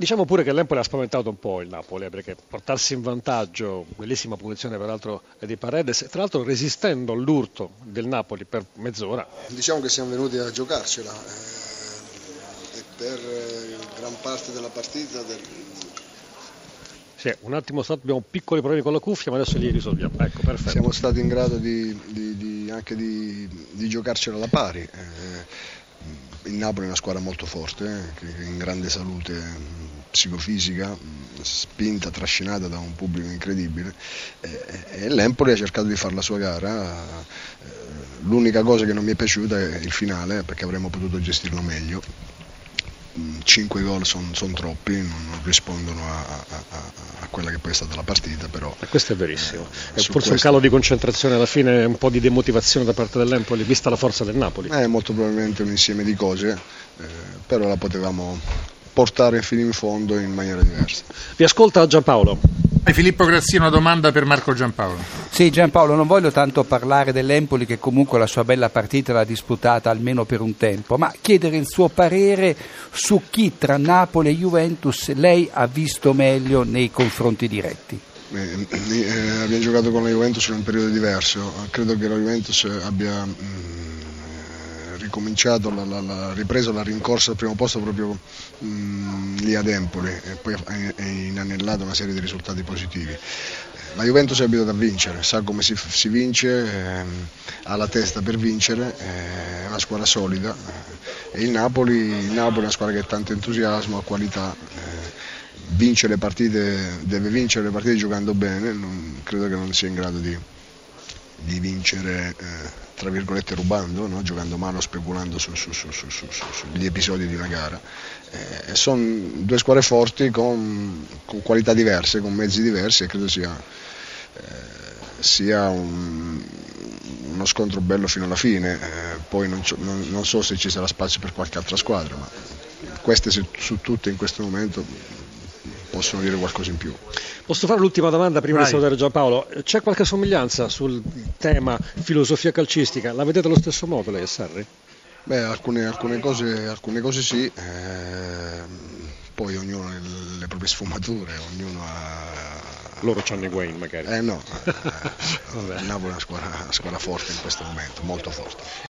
Diciamo pure che l'Empoli ha spaventato un po' il Napoli, eh, perché portarsi in vantaggio, bellissima punizione peraltro di Paredes, tra l'altro resistendo all'urto del Napoli per mezz'ora. Diciamo che siamo venuti a giocarcela eh, e per eh, gran parte della partita del... Sì, un attimo stato, abbiamo piccoli problemi con la cuffia, ma adesso li risolviamo. Ecco, perfetto. Siamo stati in grado di, di, di, anche di, giocarcela alla pari. Eh, il Napoli è una squadra molto forte, eh, in grande salute psicofisica, spinta, trascinata da un pubblico incredibile e l'Empoli ha cercato di fare la sua gara. Eh, l'unica cosa che non mi è piaciuta è il finale perché avremmo potuto gestirlo meglio 5 gol sono son troppi, non rispondono a, a, a, quella che poi è stata la partita, però... E questo è verissimo. Eh, è forse questo... un calo di concentrazione alla fine, un po' di demotivazione da parte dell'Empoli, vista la forza del Napoli. È molto probabilmente un insieme di cose, eh, però la potevamo portare fino in fondo in maniera diversa. Vi ascolta Giampaolo. Filippo Grazie, una domanda per Marco Giampaolo. Sì, Giampaolo, non voglio tanto parlare dell'Empoli che comunque la sua bella partita l'ha disputata almeno per un tempo, ma chiedere il suo parere su chi tra Napoli e Juventus lei ha visto meglio nei confronti diretti. Eh, eh, abbiamo giocato con la Juventus in un periodo diverso, credo che la Juventus abbia mh, mm, ricominciato, la, la, la, ripreso la rincorsa al primo posto proprio mh, mm, lì ad Empoli e poi ha inanellato una serie di risultati positivi. La Juventus è abituata a vincere, sa come si, si vince, ehm, ha la testa per vincere, eh, è una squadra solida eh, e il Napoli, il Napoli, è una squadra che ha tanto entusiasmo, ha qualità. Eh, vince le partite, deve vincere le partite giocando bene, non, credo che non sia in grado di, di vincere eh, tra virgolette rubando, no? giocando male o speculando su, su, su, sugli episodi di una gara. Eh, sono due squadre forti con, con, qualità diverse, con mezzi diversi e credo sia, eh, sia un, uno scontro bello fino alla fine. Eh, poi non, non, non, so se ci sarà spazio per qualche altra squadra, ma queste su tutte in questo momento possono dire qualcosa in più. Posso fare l'ultima domanda prima Vai. di salutare Giampaolo? C'è qualche somiglianza sul tema filosofia calcistica? La vedete allo stesso modo lei e Sarri? Beh, alcune, alcune, cose, alcune cose, sì, eh, poi ognuno ha le proprie sfumature, ognuno ha... Loro hanno i Wayne magari. Eh no, eh, Napoli è una squadra, una squadra forte in questo momento, molto forte.